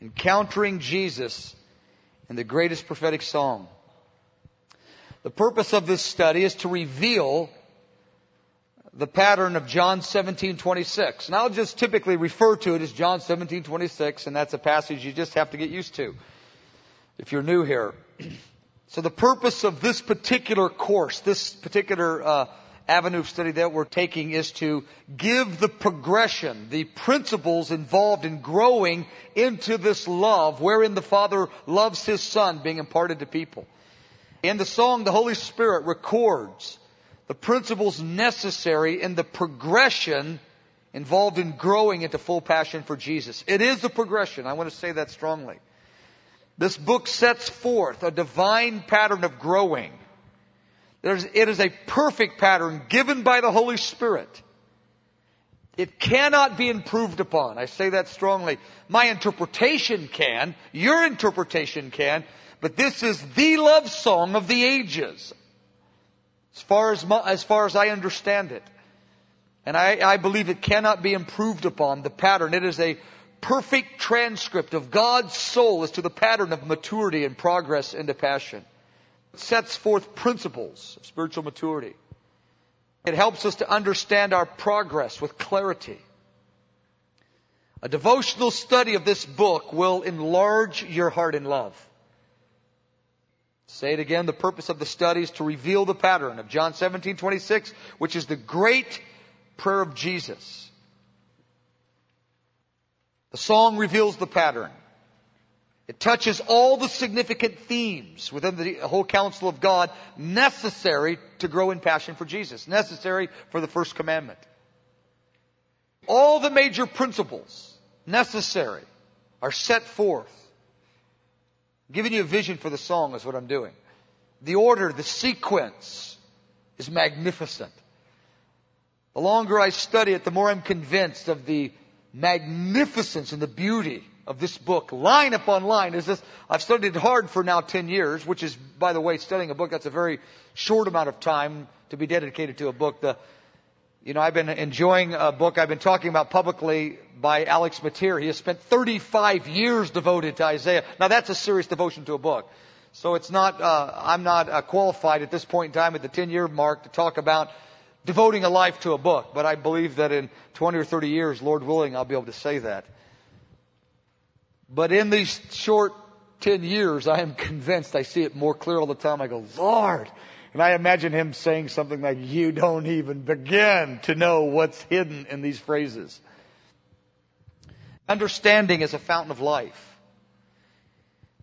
Encountering Jesus in the greatest prophetic song. The purpose of this study is to reveal the pattern of John 17:26. And I'll just typically refer to it as John 17:26 and that's a passage you just have to get used to if you're new here. So the purpose of this particular course, this particular uh, avenue of study that we're taking is to give the progression, the principles involved in growing into this love wherein the Father loves His Son being imparted to people. In the song, the Holy Spirit records the principles necessary in the progression involved in growing into full passion for Jesus. It is the progression. I want to say that strongly. This book sets forth a divine pattern of growing. It is a perfect pattern given by the Holy Spirit. It cannot be improved upon. I say that strongly. My interpretation can, your interpretation can, but this is the love song of the ages. As far as, my, as far as I understand it. And I, I believe it cannot be improved upon, the pattern. It is a perfect transcript of God's soul as to the pattern of maturity and progress into passion. Sets forth principles of spiritual maturity. It helps us to understand our progress with clarity. A devotional study of this book will enlarge your heart in love. Say it again, the purpose of the study is to reveal the pattern of John 17, 26, which is the great prayer of Jesus. The song reveals the pattern. It touches all the significant themes within the whole counsel of God necessary to grow in passion for Jesus, necessary for the first commandment. All the major principles necessary are set forth giving you a vision for the song is what I'm doing. The order, the sequence is magnificent. The longer I study it, the more I'm convinced of the magnificence and the beauty of this book, line upon line. Is this? I've studied hard for now ten years, which is, by the way, studying a book. That's a very short amount of time to be dedicated to a book. The you know, I've been enjoying a book I've been talking about publicly by Alex Motyer. He has spent 35 years devoted to Isaiah. Now that's a serious devotion to a book. So it's not, uh, I'm not uh, qualified at this point in time at the 10 year mark to talk about devoting a life to a book. But I believe that in 20 or 30 years, Lord willing, I'll be able to say that. But in these short 10 years, I am convinced I see it more clear all the time. I go, Lord, and I imagine him saying something like, you don't even begin to know what's hidden in these phrases. Understanding is a fountain of life.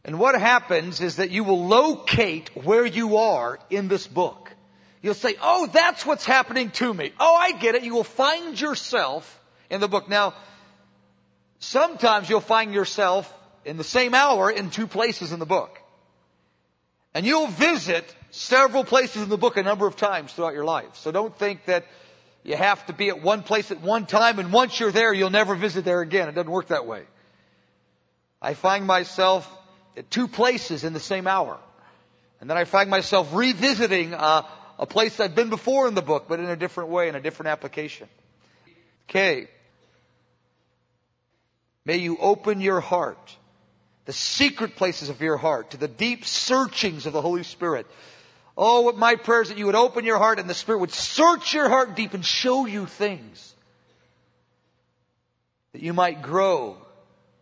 And what happens is that you will locate where you are in this book. You'll say, oh, that's what's happening to me. Oh, I get it. You will find yourself in the book. Now, sometimes you'll find yourself in the same hour in two places in the book. And you'll visit several places in the book a number of times throughout your life. So don't think that you have to be at one place at one time and once you're there, you'll never visit there again. It doesn't work that way. I find myself at two places in the same hour. And then I find myself revisiting uh, a place I've been before in the book, but in a different way, in a different application. Okay. May you open your heart the secret places of your heart, to the deep searchings of the Holy Spirit. Oh, what my prayer is that you would open your heart and the Spirit would search your heart deep and show you things. That you might grow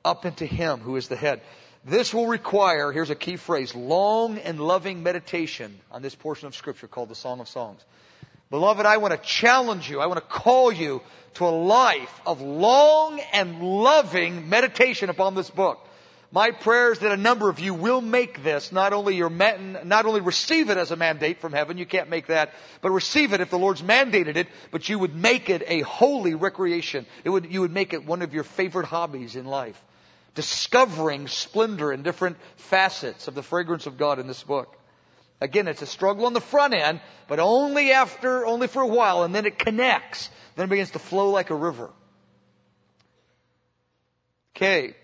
up into Him who is the head. This will require, here's a key phrase, long and loving meditation on this portion of Scripture called the Song of Songs. Beloved, I want to challenge you, I want to call you to a life of long and loving meditation upon this book. My prayer is that a number of you will make this not only your not only receive it as a mandate from heaven, you can't make that, but receive it if the Lord's mandated it, but you would make it a holy recreation. It would, you would make it one of your favorite hobbies in life. Discovering splendor in different facets of the fragrance of God in this book. Again, it's a struggle on the front end, but only after, only for a while, and then it connects. Then it begins to flow like a river. Okay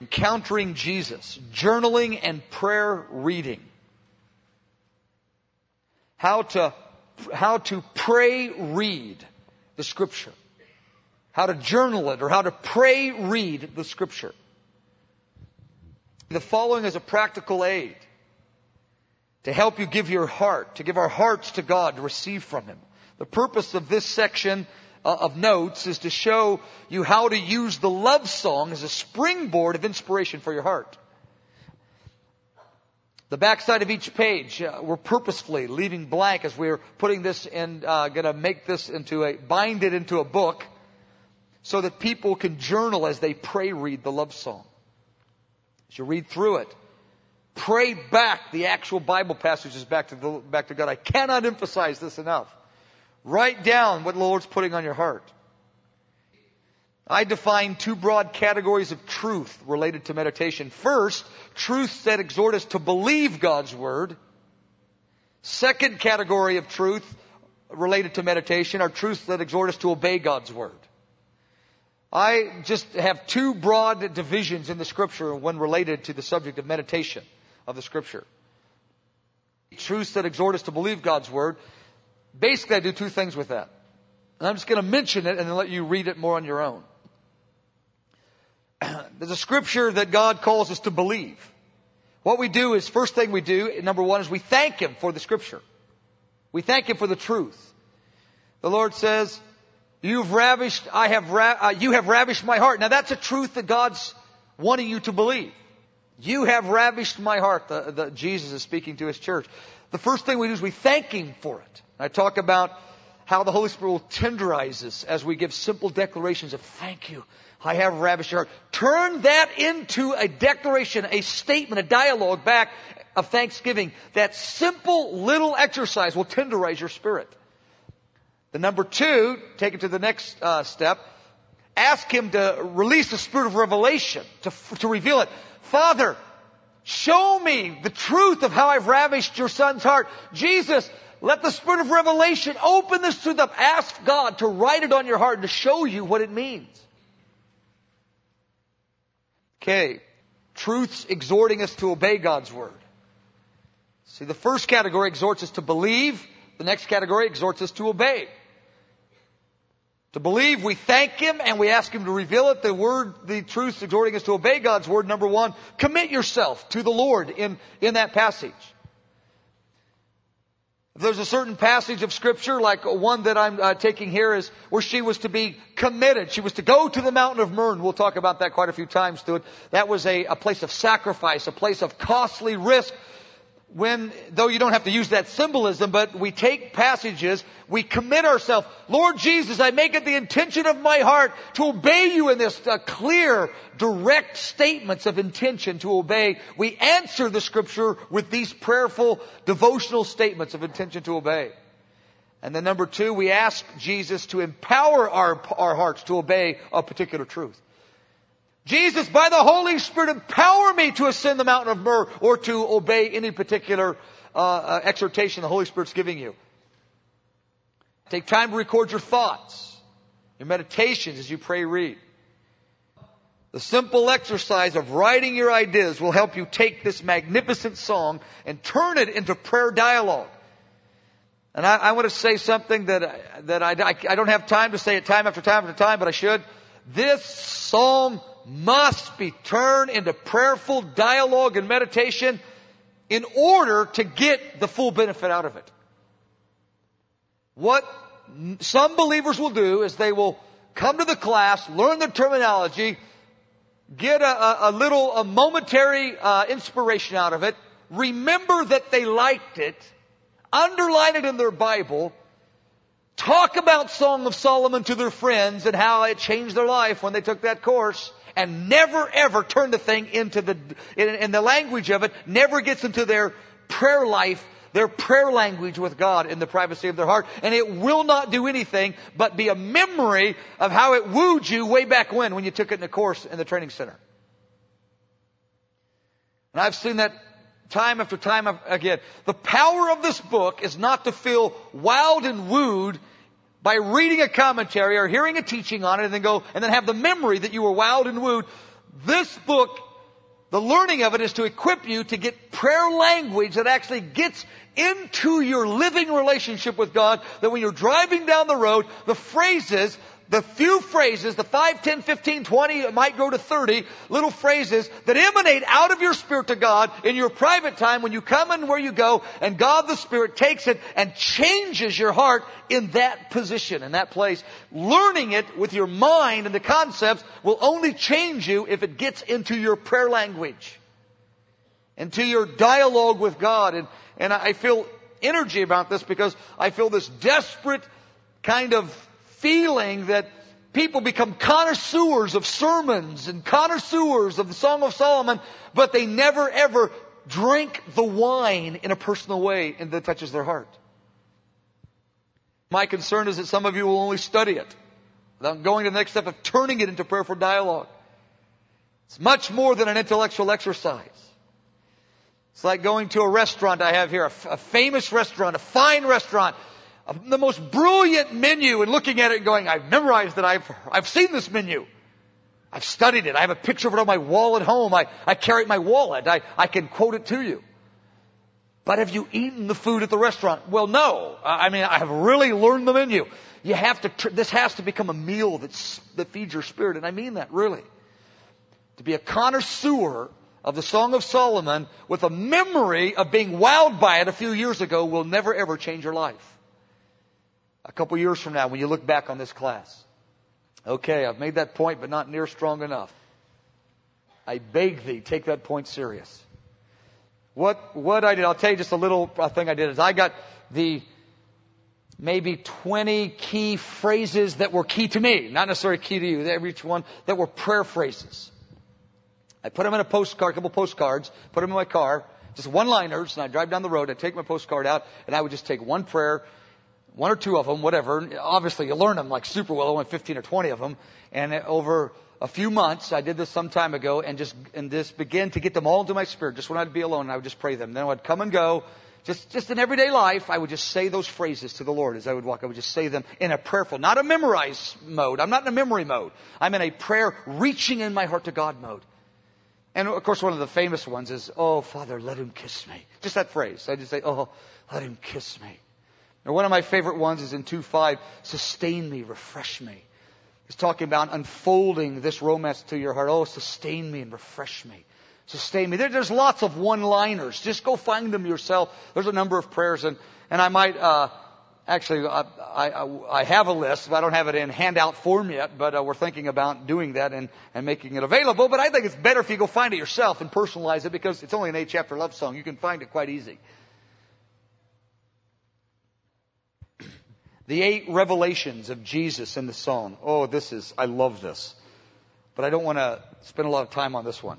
encountering Jesus, journaling and prayer reading. How to, how to pray read the scripture. How to journal it or how to pray read the scripture. The following is a practical aid to help you give your heart, to give our hearts to God, to receive from Him. The purpose of this section uh, of notes is to show you how to use the love song as a springboard of inspiration for your heart. The backside of each page, uh, we're purposefully leaving blank as we're putting this in, uh, gonna make this into a, bind it into a book so that people can journal as they pray read the love song. As you read through it, pray back the actual Bible passages back to the, back to God. I cannot emphasize this enough. Write down what the Lord's putting on your heart. I define two broad categories of truth related to meditation. First, truths that exhort us to believe God's Word. Second category of truth related to meditation are truths that exhort us to obey God's Word. I just have two broad divisions in the Scripture when related to the subject of meditation of the Scripture. Truths that exhort us to believe God's Word. Basically, I do two things with that. And I'm just going to mention it and then let you read it more on your own. There's a scripture that God calls us to believe. What we do is, first thing we do, number one, is we thank Him for the scripture. We thank Him for the truth. The Lord says, You've ravished, I have, ra- uh, you have ravished my heart. Now that's a truth that God's wanting you to believe. You have ravished my heart. The, the, Jesus is speaking to His church. The first thing we do is we thank Him for it. I talk about how the Holy Spirit will tenderize us as we give simple declarations of thank you. I have ravished your heart. Turn that into a declaration, a statement, a dialogue back of thanksgiving. That simple little exercise will tenderize your spirit. The number two, take it to the next uh, step. Ask Him to release the spirit of revelation, to, to reveal it. Father, show me the truth of how I've ravished your son's heart. Jesus, let the spirit of revelation open this truth up. Ask God to write it on your heart and to show you what it means. Okay. Truths exhorting us to obey God's word. See, the first category exhorts us to believe. The next category exhorts us to obey. To believe, we thank Him and we ask Him to reveal it. The word, the truth exhorting us to obey God's word. Number one, commit yourself to the Lord in, in that passage. There's a certain passage of scripture, like one that I'm uh, taking here, is where she was to be committed. She was to go to the mountain of myrrh. We'll talk about that quite a few times it. That was a, a place of sacrifice, a place of costly risk when, though you don't have to use that symbolism, but we take passages, we commit ourselves. Lord Jesus, I make it the intention of my heart to obey you in this uh, clear, direct statements of intention to obey. We answer the scripture with these prayerful, devotional statements of intention to obey. And then number two, we ask Jesus to empower our, our hearts to obey a particular truth. Jesus, by the Holy Spirit, empower me to ascend the mountain of myrrh or to obey any particular uh, uh, exhortation the Holy Spirit's giving you. Take time to record your thoughts, your meditations as you pray, read. The simple exercise of writing your ideas will help you take this magnificent song and turn it into prayer dialogue. And I, I want to say something that, that I, I, I don't have time to say it time after time after time, but I should. This song must be turned into prayerful dialogue and meditation in order to get the full benefit out of it. What some believers will do is they will come to the class, learn the terminology, get a, a, little a momentary uh, inspiration out of it, remember that they liked it, underline it in their Bible, talk about Song of Solomon to their friends and how it changed their life when they took that course, and never ever turn the thing into the, in, in the language of it, never gets into their prayer life, their prayer language with God in the privacy of their heart. And it will not do anything but be a memory of how it wooed you way back when, when you took it in a course in the training center. And I've seen that time after time again. The power of this book is not to feel wowed and wooed by reading a commentary or hearing a teaching on it and then go and then have the memory that you were wowed and wooed. This book, the learning of it is to equip you to get prayer language that actually gets into your living relationship with God, that when you're driving down the road, the phrases the few phrases, the 5, 10, 15, 20, it might go to 30 little phrases that emanate out of your spirit to God in your private time when you come and where you go and God the Spirit takes it and changes your heart in that position, in that place. Learning it with your mind and the concepts will only change you if it gets into your prayer language, into your dialogue with God. And, and I feel energy about this because I feel this desperate kind of feeling that people become connoisseurs of sermons and connoisseurs of the Song of Solomon, but they never ever drink the wine in a personal way and that touches their heart. My concern is that some of you will only study it without going to the next step of turning it into prayerful dialogue. It's much more than an intellectual exercise. It's like going to a restaurant I have here, a, f- a famous restaurant, a fine restaurant, the most brilliant menu and looking at it and going, I've memorized it. I've, I've seen this menu. I've studied it. I have a picture of it on my wall at home. I, I carry my wallet. I, I can quote it to you. But have you eaten the food at the restaurant? Well, no. I mean, I have really learned the menu. You have to, this has to become a meal that's, that feeds your spirit. And I mean that, really. To be a connoisseur of the Song of Solomon with a memory of being wowed by it a few years ago will never ever change your life a couple years from now when you look back on this class. Okay, I've made that point, but not near strong enough. I beg thee, take that point serious. What, what I did, I'll tell you just a little uh, thing I did is I got the maybe 20 key phrases that were key to me, not necessarily key to you, every one that were prayer phrases. I put them in a postcard, a couple postcards, put them in my car, just one-liners, and I drive down the road, I take my postcard out, and I would just take one prayer one or two of them, whatever. Obviously, you learn them like super well. I went 15 or 20 of them. And over a few months, I did this some time ago, and just and just begin to get them all into my spirit. Just when I'd be alone, I would just pray them. Then I'd come and go. Just, just in everyday life, I would just say those phrases to the Lord as I would walk. I would just say them in a prayerful, not a memorize mode. I'm not in a memory mode. I'm in a prayer reaching in my heart to God mode. And of course, one of the famous ones is, "Oh, Father, let him kiss me." Just that phrase. I just say, "Oh, let him kiss me." Or one of my favorite ones is in 2.5, sustain me, refresh me. He's talking about unfolding this romance to your heart. Oh, sustain me and refresh me. Sustain me. There, there's lots of one-liners. Just go find them yourself. There's a number of prayers and, and I might, uh, actually, I, I, I, have a list. But I don't have it in handout form yet, but uh, we're thinking about doing that and, and making it available. But I think it's better if you go find it yourself and personalize it because it's only an eight chapter love song. You can find it quite easy. The eight revelations of Jesus in the song. Oh, this is, I love this. But I don't want to spend a lot of time on this one.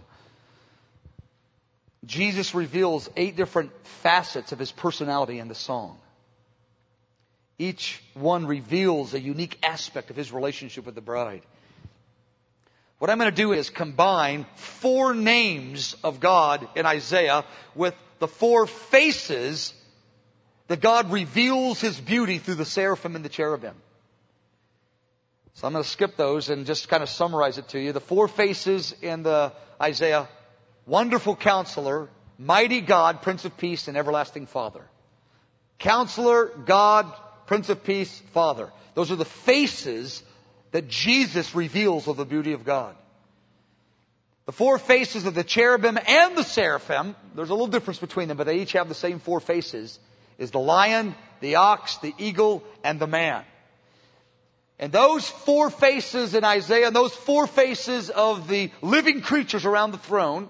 Jesus reveals eight different facets of his personality in the song. Each one reveals a unique aspect of his relationship with the bride. What I'm going to do is combine four names of God in Isaiah with the four faces that God reveals His beauty through the seraphim and the cherubim. So I'm going to skip those and just kind of summarize it to you. The four faces in the Isaiah, wonderful counselor, mighty God, Prince of Peace, and everlasting Father. Counselor, God, Prince of Peace, Father. Those are the faces that Jesus reveals of the beauty of God. The four faces of the cherubim and the seraphim, there's a little difference between them, but they each have the same four faces is the lion, the ox, the eagle, and the man. And those four faces in Isaiah, and those four faces of the living creatures around the throne,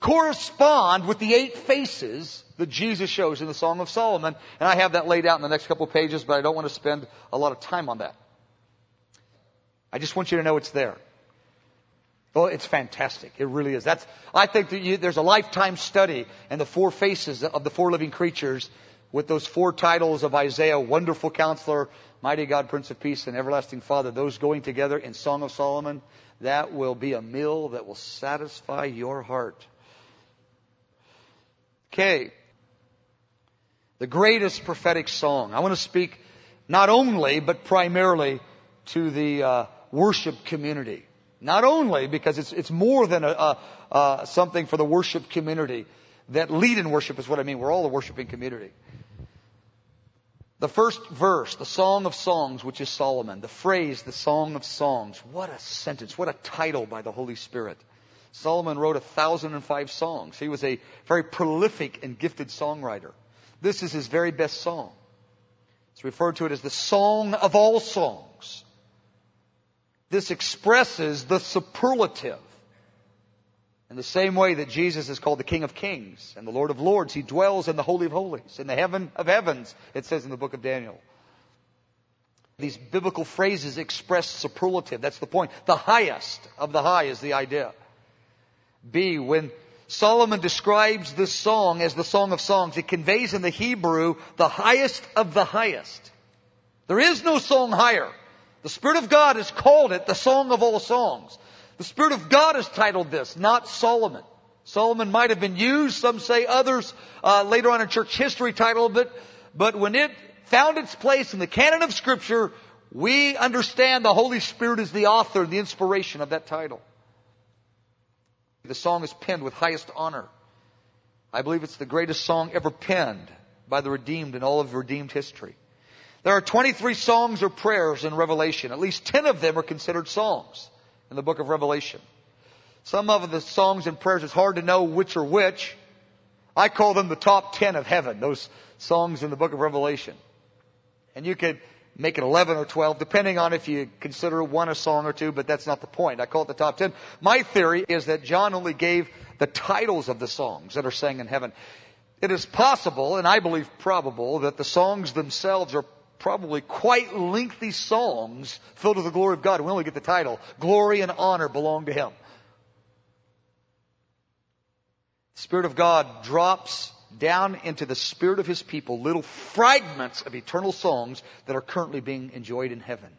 correspond with the eight faces that Jesus shows in the Song of Solomon. And I have that laid out in the next couple of pages, but I don't want to spend a lot of time on that. I just want you to know it's there. Oh, it's fantastic. It really is. That's, I think that you, there's a lifetime study and the four faces of the four living creatures with those four titles of Isaiah, Wonderful Counselor, Mighty God, Prince of Peace, and Everlasting Father, those going together in Song of Solomon, that will be a meal that will satisfy your heart. Okay. The greatest prophetic song. I want to speak not only, but primarily to the uh, worship community. Not only because it's, it's more than a, a, a, something for the worship community that lead in worship is what I mean. We're all a worshiping community. The first verse, the Song of Songs, which is Solomon. The phrase, the Song of Songs. What a sentence. What a title by the Holy Spirit. Solomon wrote a thousand and five songs. He was a very prolific and gifted songwriter. This is his very best song. It's referred to it as the Song of all songs. This expresses the superlative in the same way that Jesus is called the King of Kings and the Lord of Lords, He dwells in the Holy of Holies, in the heaven of heavens, it says in the book of Daniel. These biblical phrases express superlative. That's the point. The highest of the high is the idea. B, when Solomon describes this song as the Song of Songs, it conveys in the Hebrew the highest of the highest. There is no song higher. The Spirit of God has called it the Song of all songs. The Spirit of God has titled this, not Solomon. Solomon might have been used, some say others uh, later on in church history titled it, but when it found its place in the canon of Scripture, we understand the Holy Spirit is the author, and the inspiration of that title. The song is penned with highest honor. I believe it's the greatest song ever penned by the redeemed in all of redeemed history. There are 23 songs or prayers in Revelation. At least 10 of them are considered songs in the book of Revelation. Some of the songs and prayers, it's hard to know which are which. I call them the top 10 of heaven, those songs in the book of Revelation. And you could make it 11 or 12, depending on if you consider one a song or two, but that's not the point. I call it the top 10. My theory is that John only gave the titles of the songs that are sang in heaven. It is possible, and I believe probable, that the songs themselves are probably quite lengthy songs filled with the glory of God. We only get the title. Glory and honor belong to Him. The Spirit of God drops down into the spirit of His people little fragments of eternal songs that are currently being enjoyed in heaven.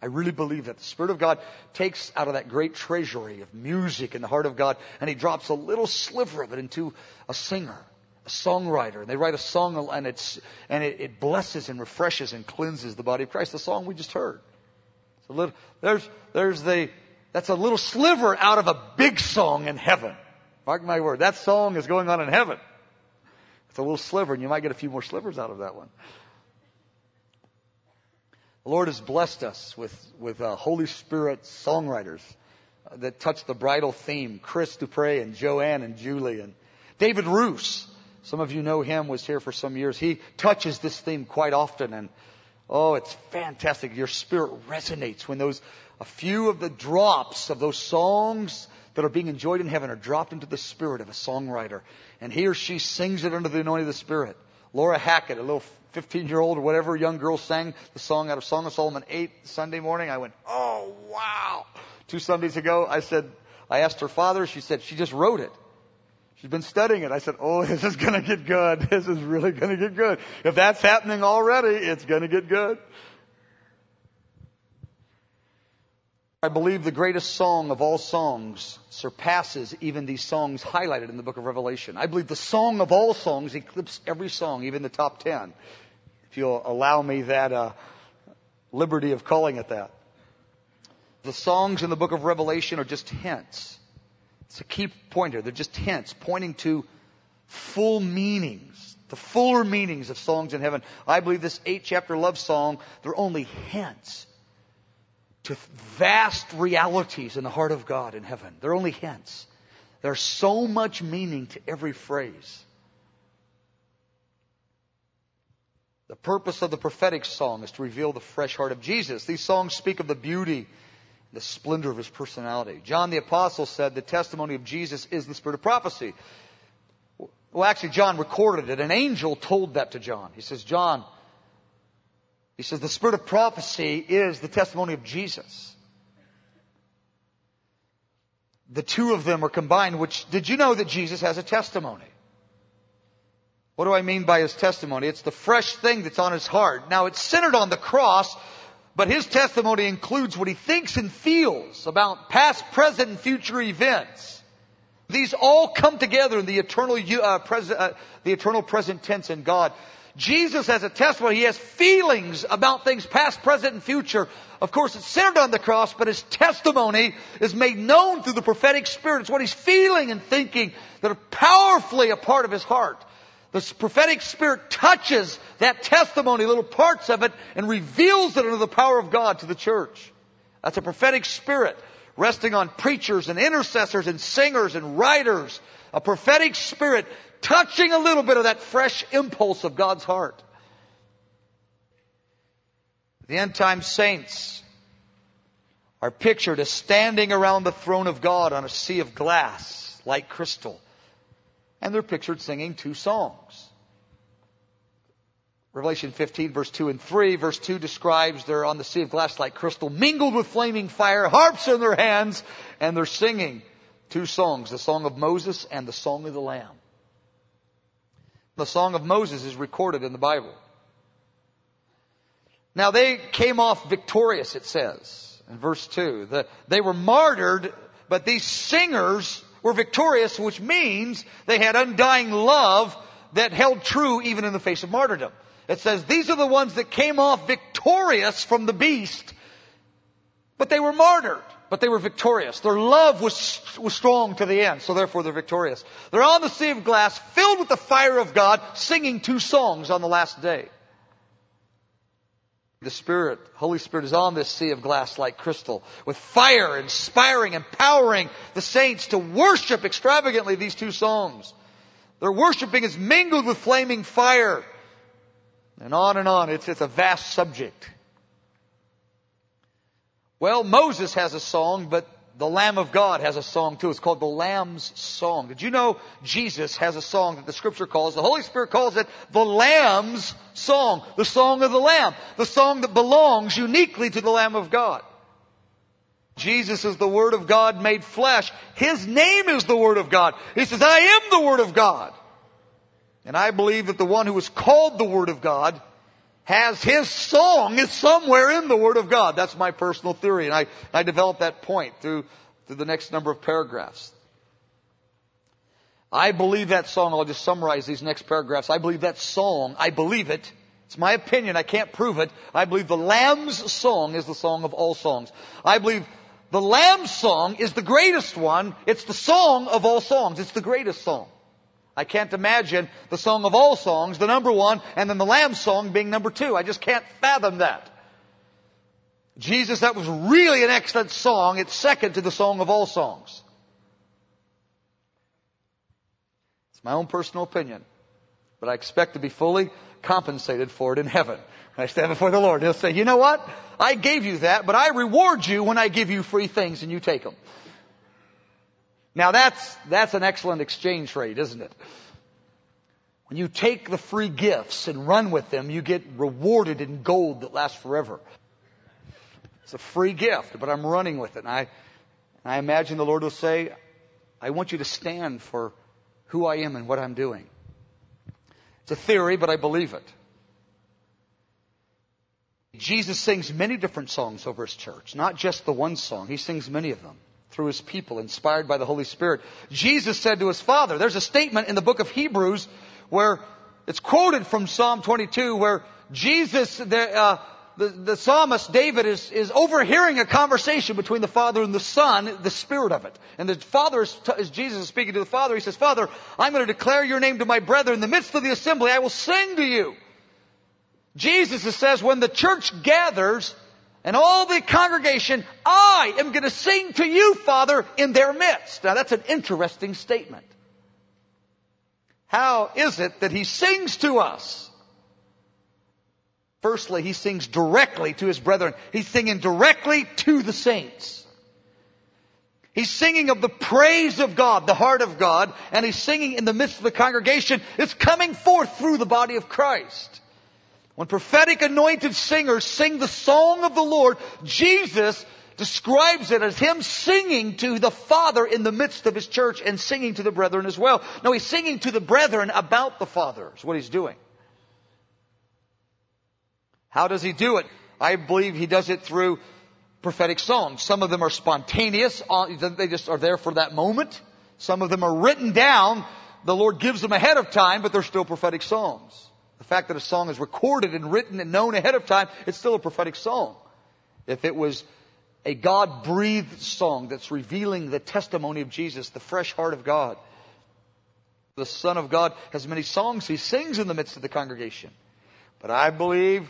I really believe that the Spirit of God takes out of that great treasury of music in the heart of God and He drops a little sliver of it into a singer a songwriter, and they write a song, and it's and it, it blesses and refreshes and cleanses the body of Christ. The song we just heard. It's a little, there's there's the that's a little sliver out of a big song in heaven. Mark my word, that song is going on in heaven. It's a little sliver, and you might get a few more slivers out of that one. The Lord has blessed us with with uh, Holy Spirit songwriters uh, that touch the bridal theme. Chris Dupre and Joanne and Julie and David Ruis some of you know him, was here for some years. He touches this theme quite often and oh, it's fantastic. Your spirit resonates when those, a few of the drops of those songs that are being enjoyed in heaven are dropped into the spirit of a songwriter. And he or she sings it under the anointing of the Spirit. Laura Hackett, a little 15 year old or whatever young girl sang the song out of Song of Solomon 8 Sunday morning. I went, oh wow. Two Sundays ago, I said, I asked her father, she said she just wrote it. She's been studying it. I said, oh, this is going to get good. This is really going to get good. If that's happening already, it's going to get good. I believe the greatest song of all songs surpasses even these songs highlighted in the book of Revelation. I believe the song of all songs eclipses every song, even the top ten. If you'll allow me that uh, liberty of calling it that. The songs in the book of Revelation are just hints it's a key pointer. They're just hints pointing to full meanings, the fuller meanings of songs in heaven. I believe this eight chapter love song, they're only hints to vast realities in the heart of God in heaven. They're only hints. There's so much meaning to every phrase. The purpose of the prophetic song is to reveal the fresh heart of Jesus. These songs speak of the beauty the splendor of his personality. John the Apostle said the testimony of Jesus is the spirit of prophecy. Well, actually, John recorded it. An angel told that to John. He says, John, he says, the spirit of prophecy is the testimony of Jesus. The two of them are combined, which, did you know that Jesus has a testimony? What do I mean by his testimony? It's the fresh thing that's on his heart. Now, it's centered on the cross, but his testimony includes what he thinks and feels about past, present, and future events. These all come together in the eternal, uh, present, uh, the eternal present tense in God. Jesus has a testimony. He has feelings about things past, present, and future. Of course, it's centered on the cross, but his testimony is made known through the prophetic spirit. It's what he's feeling and thinking that are powerfully a part of his heart. The prophetic spirit touches that testimony, little parts of it, and reveals it under the power of God to the church. That's a prophetic spirit resting on preachers and intercessors and singers and writers. A prophetic spirit touching a little bit of that fresh impulse of God's heart. The end time saints are pictured as standing around the throne of God on a sea of glass like crystal. And they're pictured singing two songs. Revelation 15 verse 2 and 3. Verse 2 describes they're on the sea of glass like crystal, mingled with flaming fire, harps in their hands, and they're singing two songs, the song of Moses and the song of the Lamb. The song of Moses is recorded in the Bible. Now they came off victorious, it says in verse 2. The, they were martyred, but these singers were victorious, which means they had undying love that held true even in the face of martyrdom. It says these are the ones that came off victorious from the beast, but they were martyred, but they were victorious. Their love was, was strong to the end, so therefore they're victorious. They're on the sea of glass, filled with the fire of God, singing two songs on the last day. The Spirit, Holy Spirit is on this sea of glass like crystal, with fire inspiring, empowering the saints to worship extravagantly these two songs. Their worshiping is mingled with flaming fire. And on and on. It's, it's a vast subject. Well, Moses has a song, but the Lamb of God has a song too. It's called the Lamb's Song. Did you know Jesus has a song that the scripture calls, the Holy Spirit calls it the Lamb's Song, the Song of the Lamb, the song that belongs uniquely to the Lamb of God. Jesus is the Word of God made flesh. His name is the Word of God. He says, I am the Word of God. And I believe that the one who is called the Word of God has his song is somewhere in the Word of God. That's my personal theory. And I, I developed that point through, through the next number of paragraphs. I believe that song, I'll just summarize these next paragraphs. I believe that song, I believe it. It's my opinion, I can't prove it. I believe the Lamb's song is the song of all songs. I believe the Lamb's song is the greatest one. It's the song of all songs. It's the greatest song. I can't imagine the song of all songs, the number one, and then the Lamb song being number two. I just can't fathom that. Jesus, that was really an excellent song. It's second to the song of all songs. It's my own personal opinion. But I expect to be fully compensated for it in heaven. When I stand before the Lord, He'll say, you know what? I gave you that, but I reward you when I give you free things and you take them. Now that's, that's an excellent exchange rate, isn't it? When you take the free gifts and run with them, you get rewarded in gold that lasts forever. It's a free gift, but I'm running with it. And I, I imagine the Lord will say, I want you to stand for who I am and what I'm doing. It's a theory, but I believe it. Jesus sings many different songs over his church, not just the one song. He sings many of them through his people, inspired by the Holy Spirit. Jesus said to his Father, there's a statement in the book of Hebrews where it's quoted from Psalm 22 where Jesus, the, uh, the, the psalmist David is, is overhearing a conversation between the Father and the Son, the Spirit of it. And the Father, is, as Jesus is speaking to the Father, he says, Father, I'm going to declare your name to my brethren. In the midst of the assembly, I will sing to you. Jesus says, when the church gathers, and all the congregation, I am going to sing to you, Father, in their midst. Now that's an interesting statement. How is it that he sings to us? Firstly, he sings directly to his brethren. He's singing directly to the saints. He's singing of the praise of God, the heart of God, and he's singing in the midst of the congregation. It's coming forth through the body of Christ. When prophetic anointed singers sing the song of the Lord, Jesus describes it as him singing to the Father in the midst of his church and singing to the brethren as well. No, he's singing to the brethren about the Father, is what he's doing. How does he do it? I believe he does it through prophetic songs. Some of them are spontaneous, uh, they just are there for that moment. Some of them are written down. The Lord gives them ahead of time, but they're still prophetic songs. The fact that a song is recorded and written and known ahead of time, it's still a prophetic song. If it was a God breathed song that's revealing the testimony of Jesus, the fresh heart of God. The Son of God has many songs he sings in the midst of the congregation. But I believe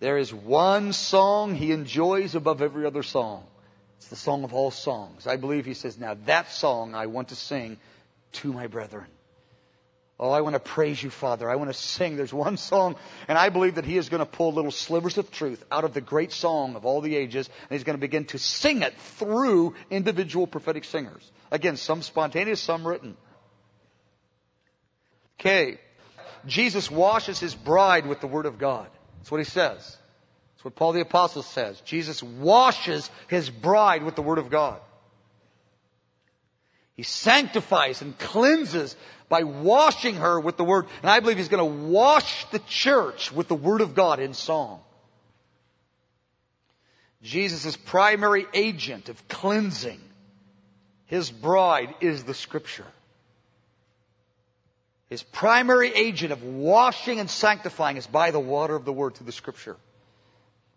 there is one song he enjoys above every other song. It's the song of all songs. I believe he says, now that song I want to sing to my brethren. Oh, I want to praise you, Father. I want to sing. There's one song, and I believe that He is going to pull little slivers of truth out of the great song of all the ages, and He's going to begin to sing it through individual prophetic singers. Again, some spontaneous, some written. Okay. Jesus washes His bride with the Word of God. That's what He says. That's what Paul the Apostle says. Jesus washes His bride with the Word of God. He sanctifies and cleanses by washing her with the Word. And I believe He's going to wash the church with the Word of God in song. Jesus' primary agent of cleansing His bride is the Scripture. His primary agent of washing and sanctifying is by the water of the Word through the Scripture.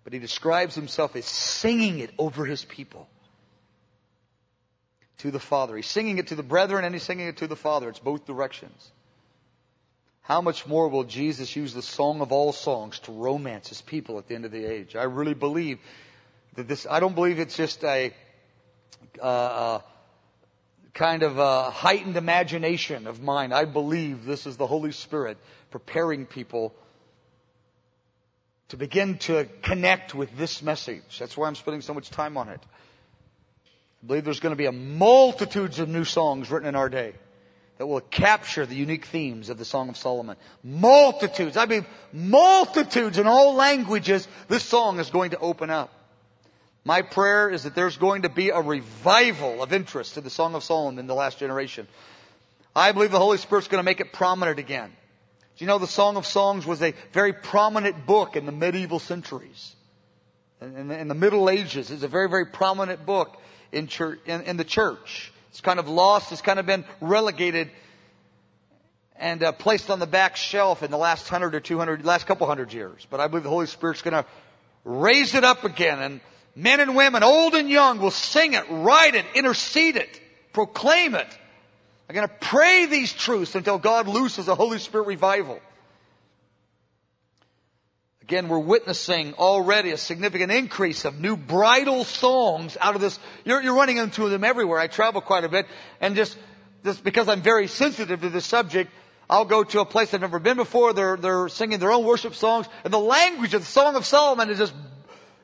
But He describes Himself as singing it over His people to the Father. He's singing it to the brethren and he's singing it to the Father. It's both directions. How much more will Jesus use the song of all songs to romance his people at the end of the age? I really believe that this, I don't believe it's just a, uh, uh, kind of a heightened imagination of mine. I believe this is the Holy Spirit preparing people to begin to connect with this message. That's why I'm spending so much time on it. I believe there's going to be a multitudes of new songs written in our day that will capture the unique themes of the Song of Solomon. Multitudes. I mean, multitudes in all languages this song is going to open up. My prayer is that there's going to be a revival of interest to the Song of Solomon in the last generation. I believe the Holy Spirit's going to make it prominent again. Do you know the Song of Songs was a very prominent book in the medieval centuries? In, in the Middle Ages, it's a very, very prominent book in, church, in, in the church. It's kind of lost. It's kind of been relegated and uh, placed on the back shelf in the last hundred or two hundred, last couple hundred years. But I believe the Holy Spirit's going to raise it up again, and men and women, old and young, will sing it, write it, intercede it, proclaim it. I'm going to pray these truths until God looses a Holy Spirit revival. Again, we're witnessing already a significant increase of new bridal songs out of this. You're, you're, running into them everywhere. I travel quite a bit, and just, just because I'm very sensitive to this subject, I'll go to a place I've never been before. They're, they're singing their own worship songs, and the language of the Song of Solomon is just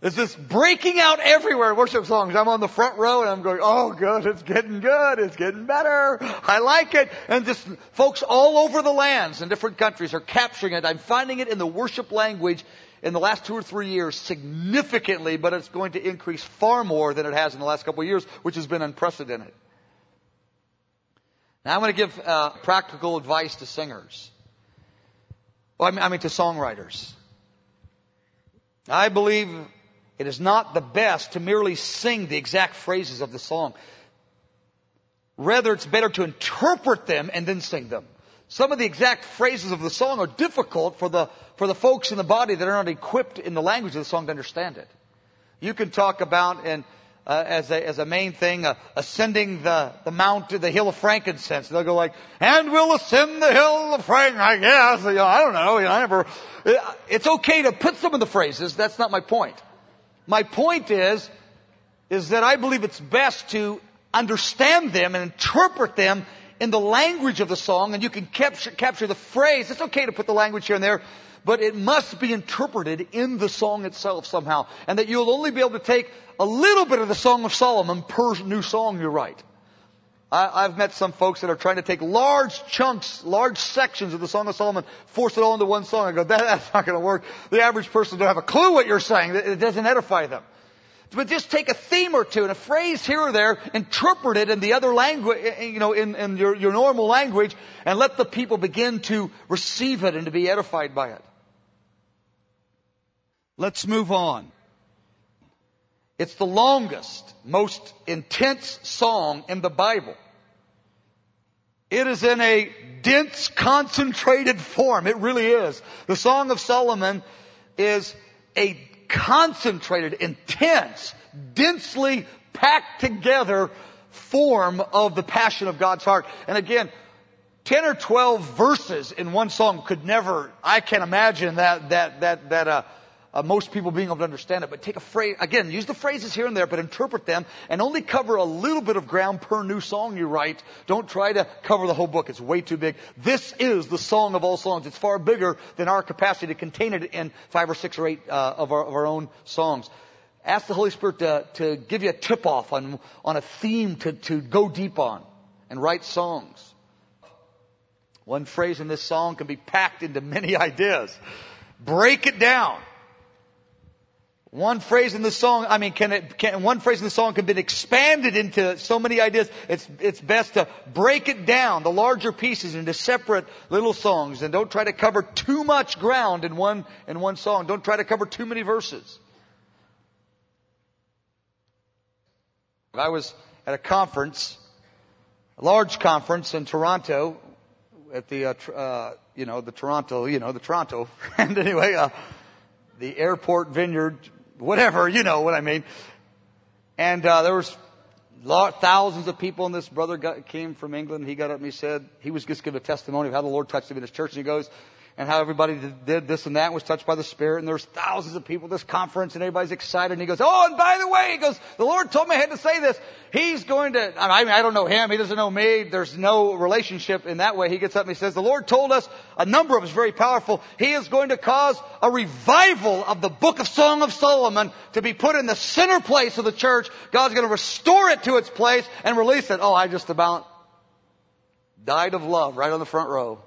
it's just breaking out everywhere worship songs. I'm on the front row and I'm going, oh good, it's getting good, it's getting better. I like it. And just folks all over the lands in different countries are capturing it. I'm finding it in the worship language in the last two or three years significantly, but it's going to increase far more than it has in the last couple of years, which has been unprecedented. Now I'm going to give uh, practical advice to singers. Well, I mean, I mean to songwriters. I believe it is not the best to merely sing the exact phrases of the song. Rather, it's better to interpret them and then sing them. Some of the exact phrases of the song are difficult for the, for the folks in the body that are not equipped in the language of the song to understand it. You can talk about and uh, as a as a main thing, uh, ascending the the mount, the hill of frankincense. They'll go like, "And we'll ascend the hill of frank." I guess you know, I don't know. You know, I never. It's okay to put some of the phrases. That's not my point. My point is, is that I believe it's best to understand them and interpret them in the language of the song, and you can capture, capture the phrase. It's okay to put the language here and there, but it must be interpreted in the song itself somehow. And that you'll only be able to take a little bit of the Song of Solomon per new song you write. I, have met some folks that are trying to take large chunks, large sections of the Song of Solomon, force it all into one song. I go, that, that's not going to work. The average person doesn't have a clue what you're saying. It doesn't edify them. But just take a theme or two and a phrase here or there, interpret it in the other language, eh, you know, in, in your, your normal language, and let the people begin to receive it and to be edified by it. Let's move on. It's the longest, most intense song in the Bible. It is in a dense, concentrated form. It really is. The Song of Solomon is a concentrated, intense, densely packed together form of the passion of God's heart. And again, 10 or 12 verses in one song could never, I can't imagine that, that, that, that, uh, uh, most people being able to understand it, but take a phrase, again, use the phrases here and there, but interpret them and only cover a little bit of ground per new song you write. Don't try to cover the whole book. It's way too big. This is the song of all songs. It's far bigger than our capacity to contain it in five or six or eight uh, of, our, of our own songs. Ask the Holy Spirit to, to give you a tip off on, on a theme to, to go deep on and write songs. One phrase in this song can be packed into many ideas. Break it down. One phrase in the song, I mean, can it, can, one phrase in the song can be expanded into so many ideas. It's, it's best to break it down, the larger pieces into separate little songs and don't try to cover too much ground in one, in one song. Don't try to cover too many verses. I was at a conference, a large conference in Toronto at the, uh, uh, you know, the Toronto, you know, the Toronto. and anyway, uh, the airport vineyard whatever, you know what I mean. And uh, there was thousands of people, and this brother got, came from England. He got up and he said he was just giving a testimony of how the Lord touched him in his church. And he goes, and how everybody did this and that was touched by the Spirit. And there's thousands of people at this conference and everybody's excited. And he goes, oh, and by the way, he goes, the Lord told me I had to say this. He's going to, I mean, I don't know him. He doesn't know me. There's no relationship in that way. He gets up and he says, the Lord told us a number of us very powerful. He is going to cause a revival of the book of Song of Solomon to be put in the center place of the church. God's going to restore it to its place and release it. Oh, I just about died of love right on the front row.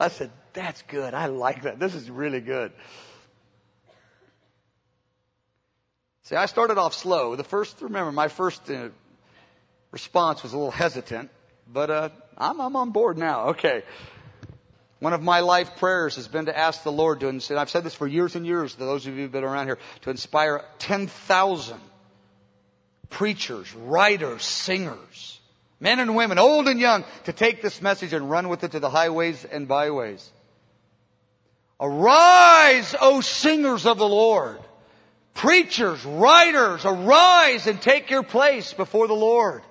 I said, that's good. I like that. This is really good. See, I started off slow. The first, remember, my first uh, response was a little hesitant, but uh, I'm, I'm on board now. Okay. One of my life prayers has been to ask the Lord to, and I've said this for years and years to those of you who've been around here, to inspire 10,000 preachers, writers, singers, men and women, old and young, to take this message and run with it to the highways and byways. Arise, O singers of the Lord. Preachers, writers, arise and take your place before the Lord.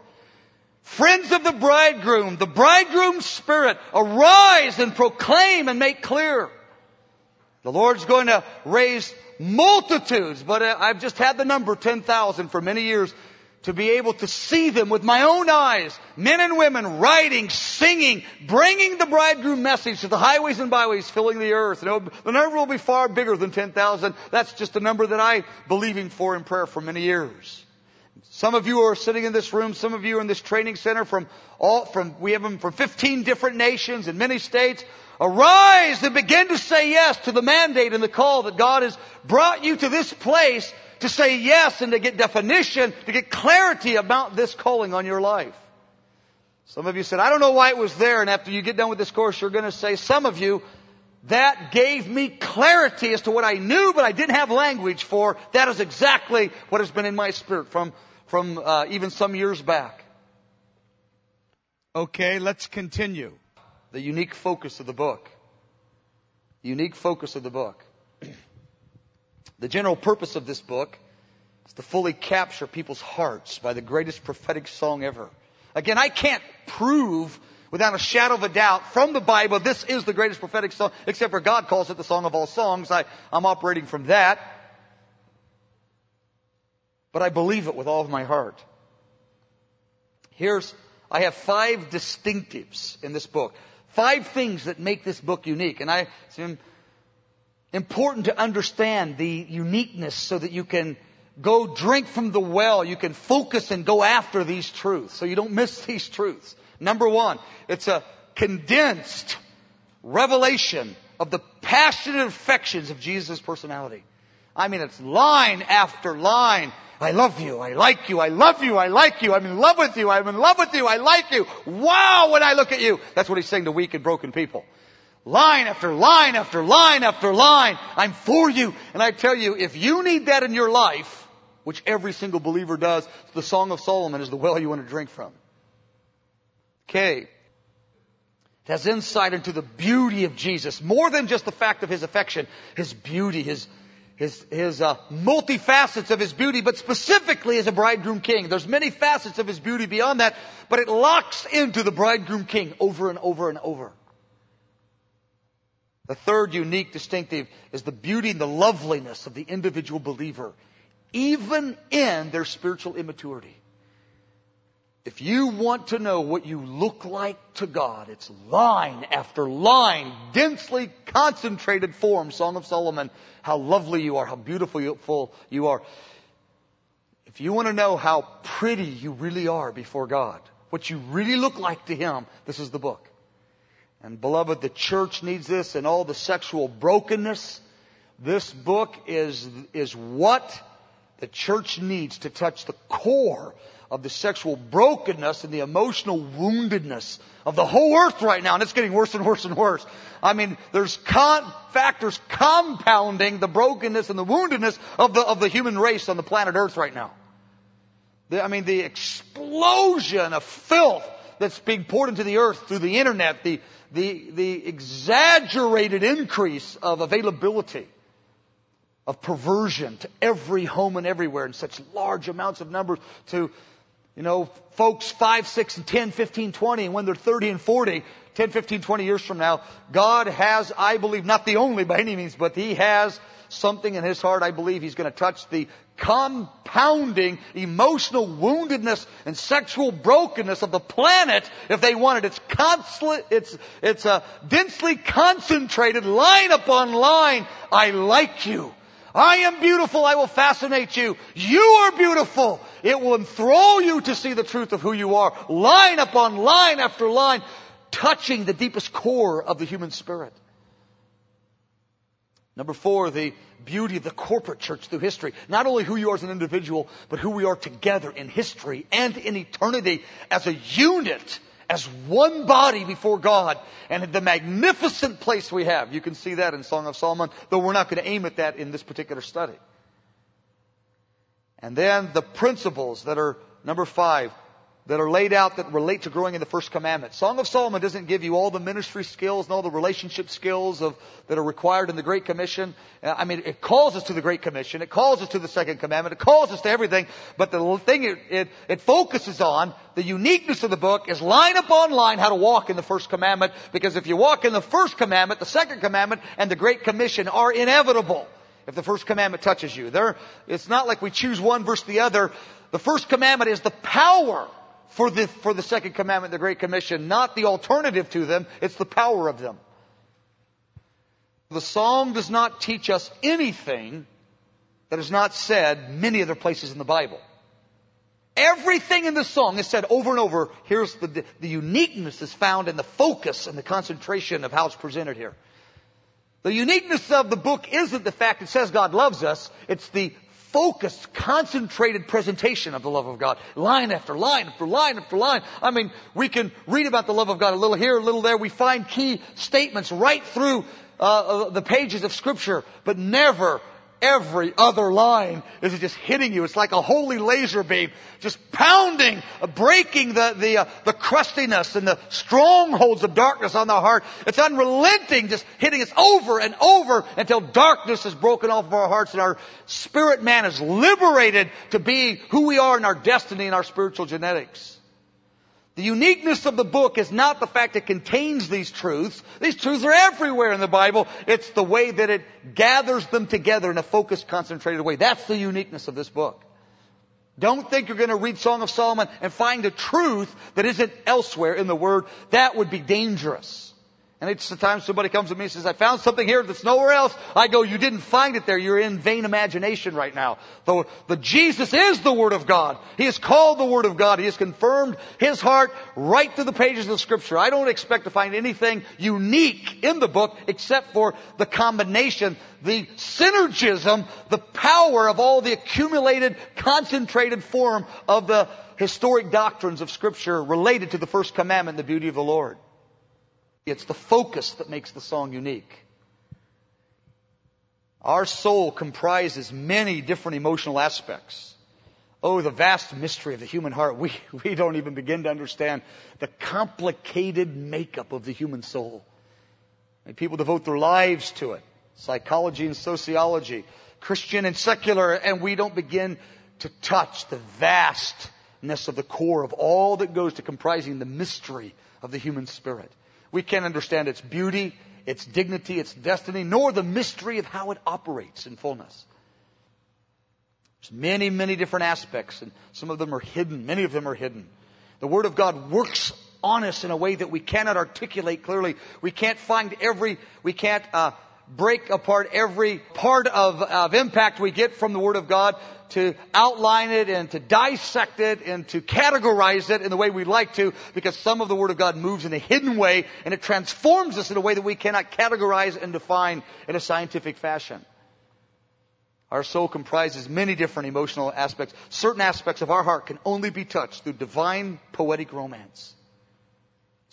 Friends of the bridegroom, the bridegroom's spirit, arise and proclaim and make clear. The Lord's going to raise multitudes, but uh, I've just had the number 10,000 for many years to be able to see them with my own eyes, men and women writing, singing, bringing the bridegroom message to the highways and byways, filling the earth. And the number will be far bigger than 10,000. That's just a number that I believing for in prayer for many years. Some of you are sitting in this room, some of you in this training center from all, from, we have them from 15 different nations in many states. Arise and begin to say yes to the mandate and the call that God has brought you to this place to say yes and to get definition, to get clarity about this calling on your life. Some of you said, I don't know why it was there, and after you get done with this course, you're going to say, some of you, that gave me clarity as to what I knew, but I didn't have language for. That is exactly what has been in my spirit from, from uh, even some years back. Okay, let's continue. The unique focus of the book. The unique focus of the book. The general purpose of this book is to fully capture people's hearts by the greatest prophetic song ever. Again, I can't prove without a shadow of a doubt from the Bible this is the greatest prophetic song, except for God calls it the song of all songs. I, I'm operating from that. But I believe it with all of my heart. Here's, I have five distinctives in this book. Five things that make this book unique. And I, important to understand the uniqueness so that you can go drink from the well. You can focus and go after these truths so you don't miss these truths. Number one, it's a condensed revelation of the passionate affections of Jesus' personality. I mean, it's line after line. I love you. I like you. I love you. I like you. I'm in love with you. I'm in love with you. I like you. Wow, when I look at you. That's what he's saying to weak and broken people. Line after line after line after line. I'm for you. And I tell you, if you need that in your life, which every single believer does, the Song of Solomon is the well you want to drink from. Okay. It has insight into the beauty of Jesus, more than just the fact of his affection, his beauty, his, his, his uh, multifacets of his beauty, but specifically as a bridegroom king. There's many facets of his beauty beyond that, but it locks into the bridegroom king over and over and over. The third unique distinctive is the beauty and the loveliness of the individual believer, even in their spiritual immaturity. If you want to know what you look like to God, it's line after line, densely concentrated form, Song of Solomon, how lovely you are, how beautiful you are. If you want to know how pretty you really are before God, what you really look like to Him, this is the book. And beloved, the church needs this and all the sexual brokenness. This book is, is what the church needs to touch the core of the sexual brokenness and the emotional woundedness of the whole earth right now, and it's getting worse and worse and worse. I mean, there's con- factors compounding the brokenness and the woundedness of the, of the human race on the planet earth right now. The, I mean, the explosion of filth that's being poured into the earth through the internet, the, the, the exaggerated increase of availability of perversion to every home and everywhere in such large amounts of numbers to you know, folks 5, 6, and 10, 15, 20, and when they're 30 and 40, 10, 15, 20 years from now, God has, I believe, not the only by any means, but He has something in His heart. I believe He's going to touch the compounding emotional woundedness and sexual brokenness of the planet if they want it. It's constant, it's, it's a densely concentrated line upon line. I like you. I am beautiful. I will fascinate you. You are beautiful. It will enthrall you to see the truth of who you are. Line upon line after line, touching the deepest core of the human spirit. Number four, the beauty of the corporate church through history. Not only who you are as an individual, but who we are together in history and in eternity as a unit as one body before God and the magnificent place we have. You can see that in Song of Solomon, though we're not going to aim at that in this particular study. And then the principles that are number five, that are laid out that relate to growing in the first commandment. Song of Solomon doesn't give you all the ministry skills and all the relationship skills of, that are required in the Great Commission. Uh, I mean, it calls us to the Great Commission. It calls us to the second commandment. It calls us to everything. But the thing it, it, it focuses on, the uniqueness of the book is line upon line how to walk in the first commandment. Because if you walk in the first commandment, the second commandment, and the Great Commission are inevitable if the first commandment touches you. There, it's not like we choose one versus the other. The first commandment is the power for the, for the second commandment, the Great Commission, not the alternative to them, it's the power of them. The Psalm does not teach us anything that is not said many other places in the Bible. Everything in the song is said over and over. Here's the, the uniqueness is found in the focus and the concentration of how it's presented here. The uniqueness of the book isn't the fact it says God loves us, it's the focused, concentrated presentation of the love of God. Line after line after line after line. I mean, we can read about the love of God a little here, a little there. We find key statements right through uh, uh the pages of Scripture, but never every other line is just hitting you. It's like a holy laser beam, just pounding, breaking the, the, uh, the crustiness and the strongholds of darkness on the heart. It's unrelenting, just hitting us over and over until darkness is broken off of our hearts and our spirit man is liberated to be who we are in our destiny and our spiritual genetics. The uniqueness of the book is not the fact it contains these truths. These truths are everywhere in the Bible. It's the way that it gathers them together in a focused, concentrated way. That's the uniqueness of this book. Don't think you're going to read Song of Solomon and find a truth that isn't elsewhere in the Word. That would be dangerous. And it's the time somebody comes to me and says, I found something here that's nowhere else. I go, you didn't find it there. You're in vain imagination right now. The, the Jesus is the Word of God. He is called the Word of God. He has confirmed His heart right through the pages of Scripture. I don't expect to find anything unique in the book except for the combination, the synergism, the power of all the accumulated, concentrated form of the historic doctrines of Scripture related to the first commandment, the beauty of the Lord. It's the focus that makes the song unique. Our soul comprises many different emotional aspects. Oh, the vast mystery of the human heart. We, we don't even begin to understand the complicated makeup of the human soul. And people devote their lives to it. Psychology and sociology Christian and secular, and we don't begin to touch the vastness of the core of all that goes to comprising the mystery of the human spirit. We can't understand its beauty, its dignity, its destiny, nor the mystery of how it operates in fullness. There's many, many different aspects, and some of them are hidden. Many of them are hidden. The Word of God works on us in a way that we cannot articulate clearly. We can't find every, we can't uh, break apart every part of, of impact we get from the Word of God to outline it and to dissect it and to categorize it in the way we like to because some of the Word of God moves in a hidden way and it transforms us in a way that we cannot categorize and define in a scientific fashion. Our soul comprises many different emotional aspects. Certain aspects of our heart can only be touched through divine poetic romance.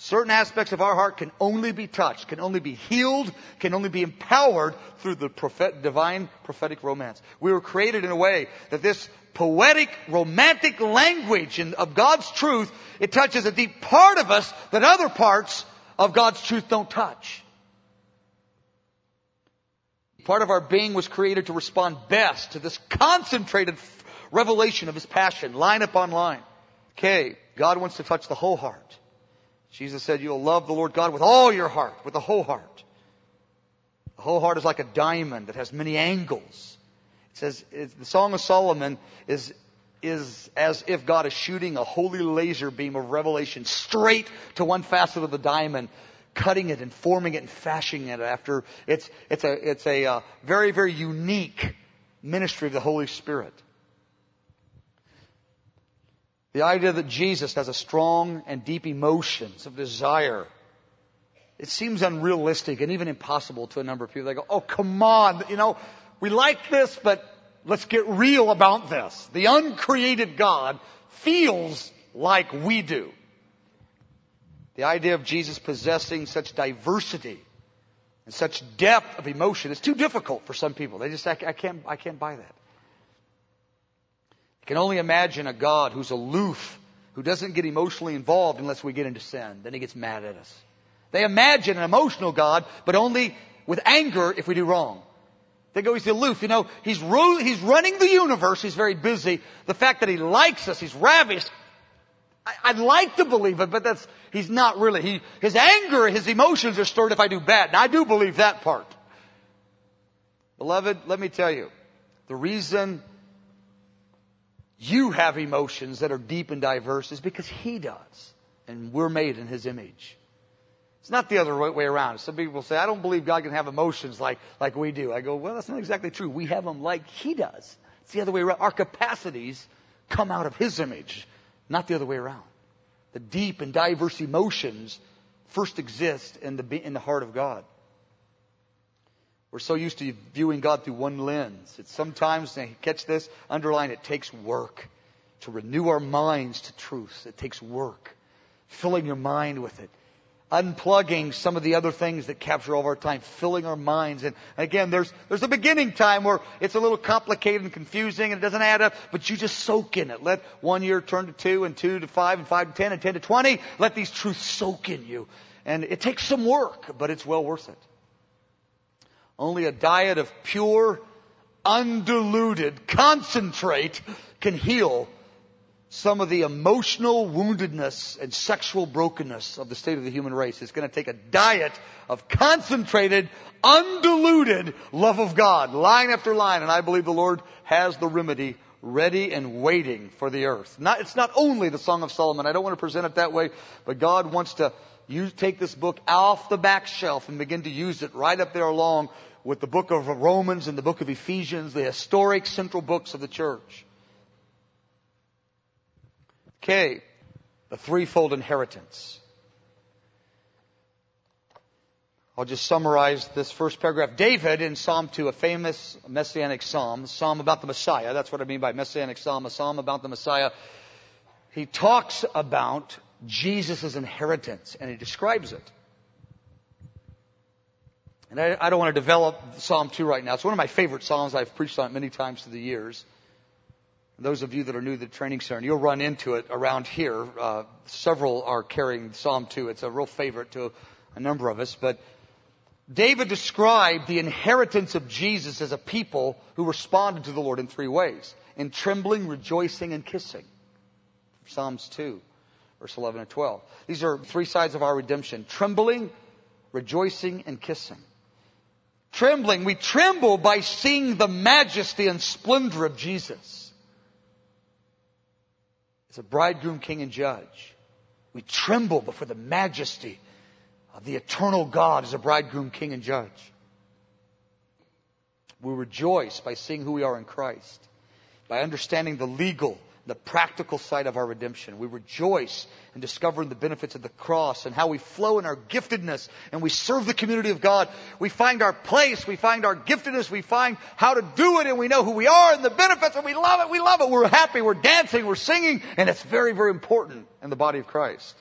Certain aspects of our heart can only be touched, can only be healed, can only be empowered through the prophet, divine prophetic romance. We were created in a way that this poetic, romantic language in, of God's truth, it touches a deep part of us that other parts of God's truth don't touch. Part of our being was created to respond best to this concentrated revelation of His passion, line upon line. Okay, God wants to touch the whole heart. Jesus said, You'll love the Lord God with all your heart, with the whole heart. The whole heart is like a diamond that has many angles. It says, the Song of Solomon is, is as if God is shooting a holy laser beam of revelation straight to one facet of the diamond, cutting it and forming it and fashioning it after. It's, it's a, it's a uh, very, very unique ministry of the Holy Spirit. The idea that Jesus has a strong and deep emotions of desire. It seems unrealistic and even impossible to a number of people. They go, oh, come on, you know, we like this, but let's get real about this. The uncreated God feels like we do. The idea of Jesus possessing such diversity and such depth of emotion is too difficult for some people. They just, I, I can't, I can't buy that can only imagine a God who's aloof, who doesn't get emotionally involved unless we get into sin. Then he gets mad at us. They imagine an emotional God, but only with anger if we do wrong. They go, he's aloof. You know, he's, ru- he's running the universe. He's very busy. The fact that he likes us, he's ravished. I- would like to believe it, but that's, he's not really. He, his anger, his emotions are stirred if I do bad. And I do believe that part. Beloved, let me tell you, the reason you have emotions that are deep and diverse is because He does. And we're made in His image. It's not the other way around. Some people say, I don't believe God can have emotions like, like we do. I go, well, that's not exactly true. We have them like He does. It's the other way around. Our capacities come out of His image, not the other way around. The deep and diverse emotions first exist in the, in the heart of God. We're so used to viewing God through one lens. It's sometimes, catch this, underline, it takes work to renew our minds to truth. It takes work. Filling your mind with it. Unplugging some of the other things that capture all of our time, filling our minds. And again, there's, there's a beginning time where it's a little complicated and confusing and it doesn't add up, but you just soak in it. Let one year turn to two and two to five and five to ten and ten to twenty. Let these truths soak in you. And it takes some work, but it's well worth it. Only a diet of pure, undiluted concentrate can heal some of the emotional woundedness and sexual brokenness of the state of the human race. It's going to take a diet of concentrated, undiluted love of God, line after line. And I believe the Lord has the remedy ready and waiting for the earth. Not, it's not only the Song of Solomon. I don't want to present it that way, but God wants to use, take this book off the back shelf and begin to use it right up there along with the book of Romans and the book of Ephesians, the historic central books of the church. Okay, the threefold inheritance. I'll just summarize this first paragraph. David in Psalm 2, a famous messianic psalm, psalm about the Messiah. That's what I mean by messianic psalm, a psalm about the Messiah. He talks about Jesus' inheritance and he describes it. And I, I, don't want to develop Psalm 2 right now. It's one of my favorite Psalms. I've preached on it many times through the years. Those of you that are new to the training center, you'll run into it around here. Uh, several are carrying Psalm 2. It's a real favorite to a number of us. But David described the inheritance of Jesus as a people who responded to the Lord in three ways. In trembling, rejoicing, and kissing. Psalms 2, verse 11 and 12. These are three sides of our redemption. Trembling, rejoicing, and kissing. Trembling, we tremble by seeing the majesty and splendor of Jesus. As a bridegroom, king, and judge. We tremble before the majesty of the eternal God as a bridegroom, king, and judge. We rejoice by seeing who we are in Christ, by understanding the legal, the practical side of our redemption. We rejoice in discovering the benefits of the cross and how we flow in our giftedness and we serve the community of God. We find our place, we find our giftedness, we find how to do it and we know who we are and the benefits and we love it, we love it. We're happy, we're dancing, we're singing and it's very, very important in the body of Christ.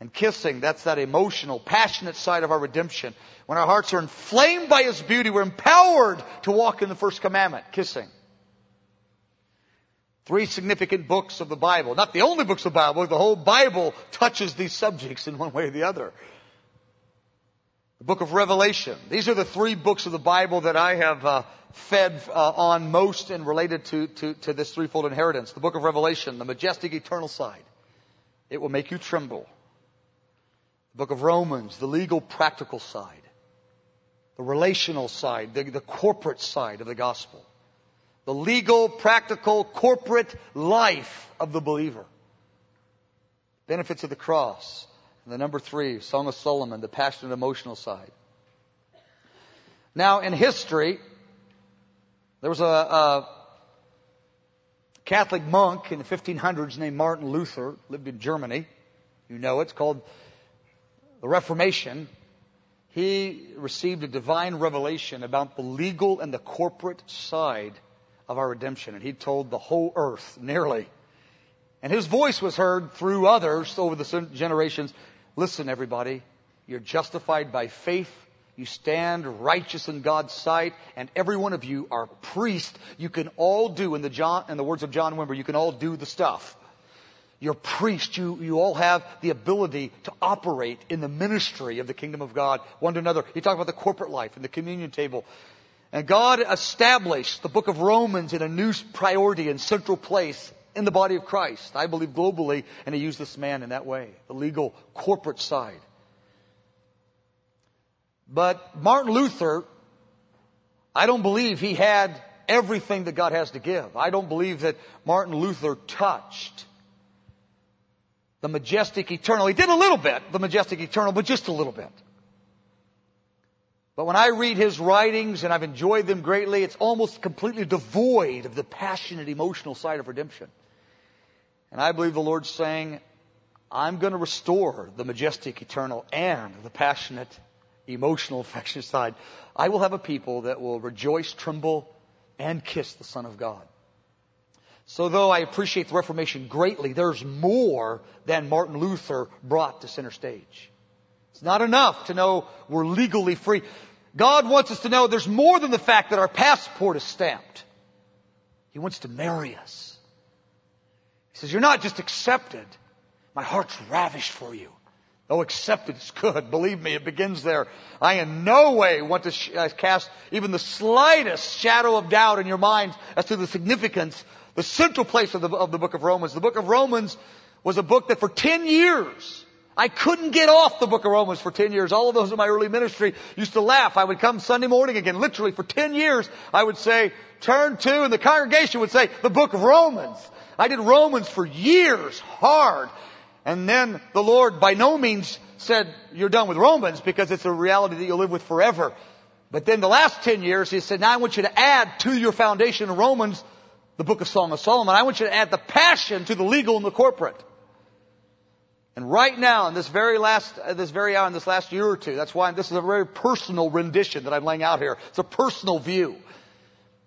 And kissing, that's that emotional, passionate side of our redemption. When our hearts are inflamed by His beauty, we're empowered to walk in the first commandment, kissing. Three significant books of the Bible. Not the only books of the Bible, the whole Bible touches these subjects in one way or the other. The book of Revelation. These are the three books of the Bible that I have uh, fed uh, on most and related to, to, to this threefold inheritance. The book of Revelation, the majestic eternal side. It will make you tremble The book of Romans, the legal practical side, the relational side, the, the corporate side of the gospel, the legal, practical, corporate life of the believer, benefits of the cross, and the number three, Song of Solomon, the passionate emotional side. Now, in history, there was a, a Catholic monk in the 1500s named Martin Luther, lived in Germany. You know it. It's called the Reformation, he received a divine revelation about the legal and the corporate side of our redemption. And he told the whole earth, nearly. And his voice was heard through others over the generations. Listen, everybody, you're justified by faith. You stand righteous in God's sight, and every one of you are priests. You can all do, in the, John, in the words of John Wimber, you can all do the stuff. You're priests. You, you all have the ability to operate in the ministry of the kingdom of God one to another. He talked about the corporate life and the communion table. And God established the book of Romans in a new priority and central place in the body of Christ. I believe globally, and He used this man in that way, the legal corporate side. But Martin Luther, I don't believe he had everything that God has to give. I don't believe that Martin Luther touched the majestic eternal. He did a little bit, the majestic eternal, but just a little bit. But when I read his writings, and I've enjoyed them greatly, it's almost completely devoid of the passionate emotional side of redemption. And I believe the Lord's saying, I'm going to restore the majestic eternal and the passionate emotional affectionate side. I will have a people that will rejoice, tremble, and kiss the Son of God. So though I appreciate the Reformation greatly, there's more than Martin Luther brought to center stage. It's not enough to know we're legally free. God wants us to know there's more than the fact that our passport is stamped. He wants to marry us. He says, you're not just accepted. My heart's ravished for you. Oh, accepted is good. Believe me, it begins there. I in no way want to uh, cast even the slightest shadow of doubt in your mind as to the significance the central place of the, of the book of Romans. The book of Romans was a book that for 10 years, I couldn't get off the book of Romans for 10 years. All of those in my early ministry used to laugh. I would come Sunday morning again, literally for 10 years, I would say, turn to, and the congregation would say, the book of Romans. I did Romans for years, hard. And then the Lord by no means said, you're done with Romans because it's a reality that you'll live with forever. But then the last 10 years, He said, now I want you to add to your foundation of Romans the book of Song of Solomon, I want you to add the passion to the legal and the corporate. And right now, in this very last, uh, this very hour, in this last year or two, that's why this is a very personal rendition that I'm laying out here. It's a personal view.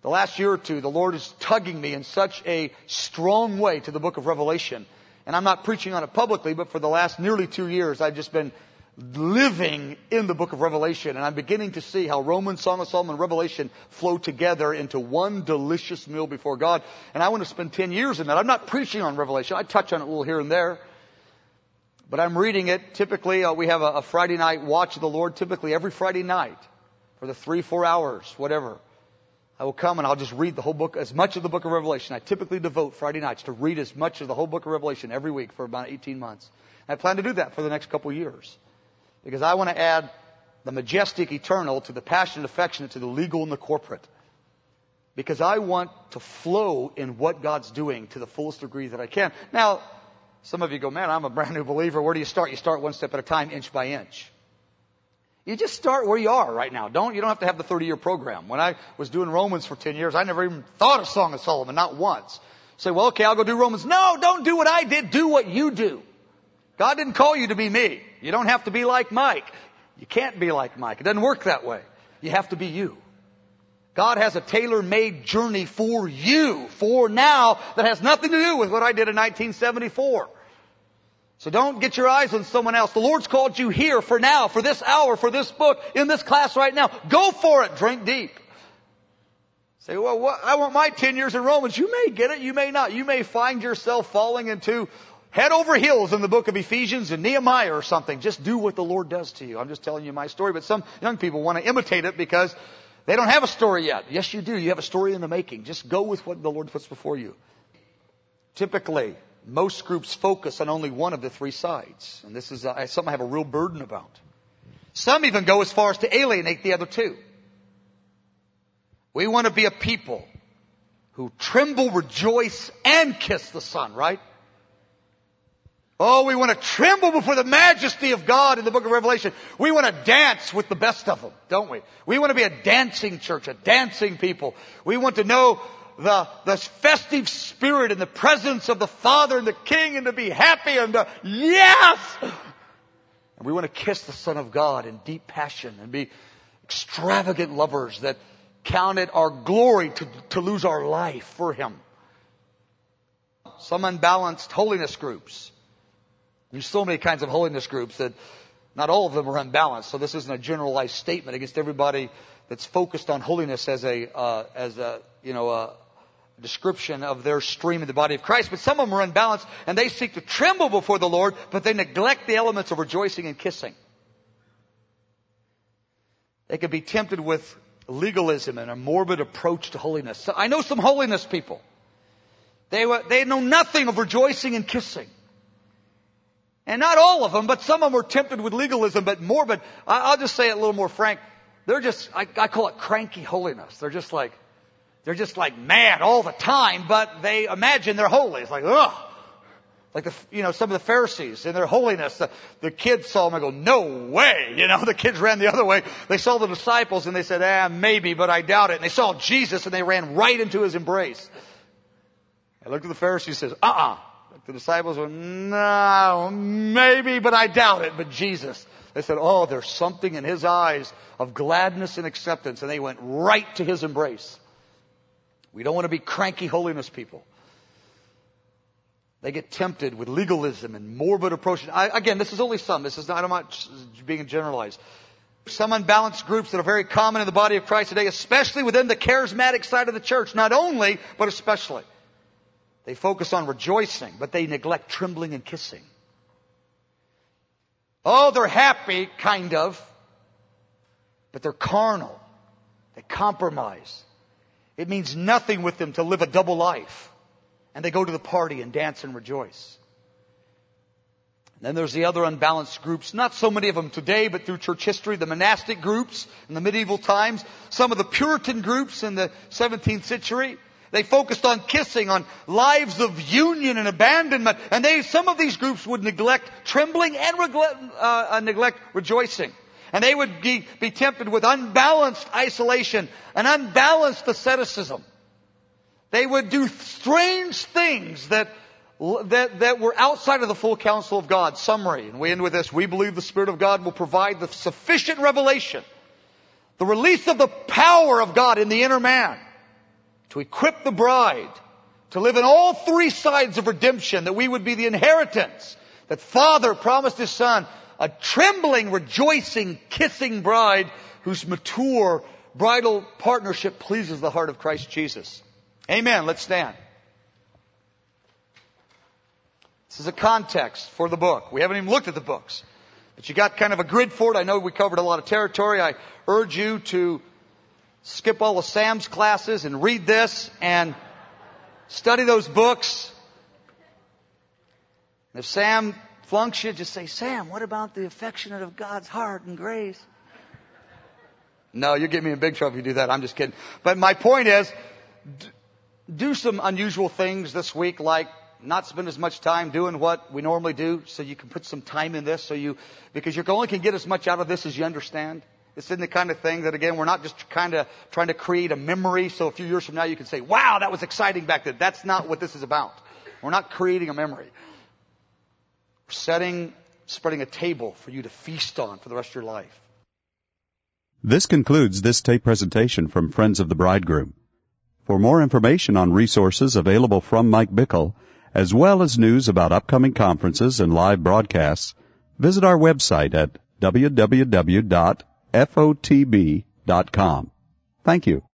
The last year or two, the Lord is tugging me in such a strong way to the book of Revelation. And I'm not preaching on it publicly, but for the last nearly two years, I've just been living in the book of Revelation, and I'm beginning to see how Romans, Song of Solomon, and Revelation flow together into one delicious meal before God. And I want to spend 10 years in that. I'm not preaching on Revelation. I touch on it a little here and there. But I'm reading it. Typically, uh, we have a, a Friday night watch of the Lord, typically every Friday night for the three, four hours, whatever. I will come and I'll just read the whole book, as much of the book of Revelation. I typically devote Friday nights to read as much of the whole book of Revelation every week for about 18 months. I plan to do that for the next couple years. Because I want to add the majestic eternal to the passionate affectionate to the legal and the corporate. Because I want to flow in what God's doing to the fullest degree that I can. Now, some of you go, man, I'm a brand new believer. Where do you start? You start one step at a time, inch by inch. You just start where you are right now. Don't, you don't have to have the 30 year program. When I was doing Romans for 10 years, I never even thought of Song of Solomon, not once. Say, well, okay, I'll go do Romans. No, don't do what I did. Do what you do. God didn't call you to be me. You don't have to be like Mike. You can't be like Mike. It doesn't work that way. You have to be you. God has a tailor-made journey for you, for now, that has nothing to do with what I did in 1974. So don't get your eyes on someone else. The Lord's called you here for now, for this hour, for this book, in this class right now. Go for it. Drink deep. Say, well, what, I want my 10 years in Romans. You may get it, you may not. You may find yourself falling into head over heels in the book of Ephesians and Nehemiah or something. Just do what the Lord does to you. I'm just telling you my story, but some young people want to imitate it because they don't have a story yet. Yes, you do. You have a story in the making. Just go with what the Lord puts before you. Typically, most groups focus on only one of the three sides. And this is uh, something I have a real burden about. Some even go as far as to alienate the other two. We want to be a people who tremble, rejoice, and kiss the Son, right? Oh, we want to tremble before the majesty of God in the book of Revelation. We want to dance with the best of them, don't we? We want to be a dancing church, a dancing people. We want to know the, the festive spirit and the presence of the Father and the King and to be happy and to, yes! And we want to kiss the Son of God in deep passion and be extravagant lovers that count it our glory to, to lose our life for Him. Some unbalanced holiness groups. There's so many kinds of holiness groups that not all of them are unbalanced. So this isn't a generalized statement against everybody that's focused on holiness as a uh, as a you know a description of their stream in the body of Christ. But some of them are unbalanced and they seek to tremble before the Lord, but they neglect the elements of rejoicing and kissing. They can be tempted with legalism and a morbid approach to holiness. So I know some holiness people. They, were, they know nothing of rejoicing and kissing. And not all of them, but some of them are tempted with legalism, but morbid. I'll just say it a little more frank. They're just, I, I call it cranky holiness. They're just like, they're just like mad all the time, but they imagine they're holy. It's like, ugh. Like the, you know, some of the Pharisees in their holiness, the, the kids saw them and go, no way. You know, the kids ran the other way. They saw the disciples and they said, ah, maybe, but I doubt it. And they saw Jesus and they ran right into his embrace. I looked at the Pharisees and says, uh-uh. The disciples went, no, maybe, but I doubt it. But Jesus, they said, oh, there's something in his eyes of gladness and acceptance. And they went right to his embrace. We don't want to be cranky holiness people. They get tempted with legalism and morbid approaches. I, again, this is only some. This is not, I'm not being generalized. Some unbalanced groups that are very common in the body of Christ today, especially within the charismatic side of the church. Not only, but especially. They focus on rejoicing, but they neglect trembling and kissing. Oh, they're happy, kind of, but they're carnal. They compromise. It means nothing with them to live a double life. And they go to the party and dance and rejoice. And then there's the other unbalanced groups, not so many of them today, but through church history, the monastic groups in the medieval times, some of the Puritan groups in the 17th century. They focused on kissing, on lives of union and abandonment, and they, some of these groups would neglect trembling and neglect, uh, uh neglect rejoicing. And they would be, be tempted with unbalanced isolation and unbalanced asceticism. They would do strange things that, that, that were outside of the full counsel of God. Summary, and we end with this. We believe the Spirit of God will provide the sufficient revelation, the release of the power of God in the inner man to equip the bride to live in all three sides of redemption, that we would be the inheritance that Father promised His Son a trembling, rejoicing, kissing bride whose mature bridal partnership pleases the heart of Christ Jesus. Amen. Let's stand. This is a context for the book. We haven't even looked at the books. But you got kind of a grid for it. I know we covered a lot of territory. I urge you to skip all of Sam's classes and read this and study those books. And If Sam flunks you, just say, Sam, what about the affectionate of God's heart and grace? No, you get me in big trouble if you do that. I'm just kidding. But my point is, do some unusual things this week, like not spend as much time doing what we normally do, so you can put some time in this, so you, because you only can get as much out of this as you understand. This isn't the kind of thing that again, we're not just kind of trying to create a memory, so a few years from now you can say, wow, that was exciting back then. That's not what this is about. We're not creating a memory. We're setting, spreading a table for you to feast on for the rest of your life. This concludes this tape presentation from Friends of the Bridegroom. For more information on resources available from Mike Bickle, as well as news about upcoming conferences and live broadcasts, visit our website at www.fotb.com. Thank you.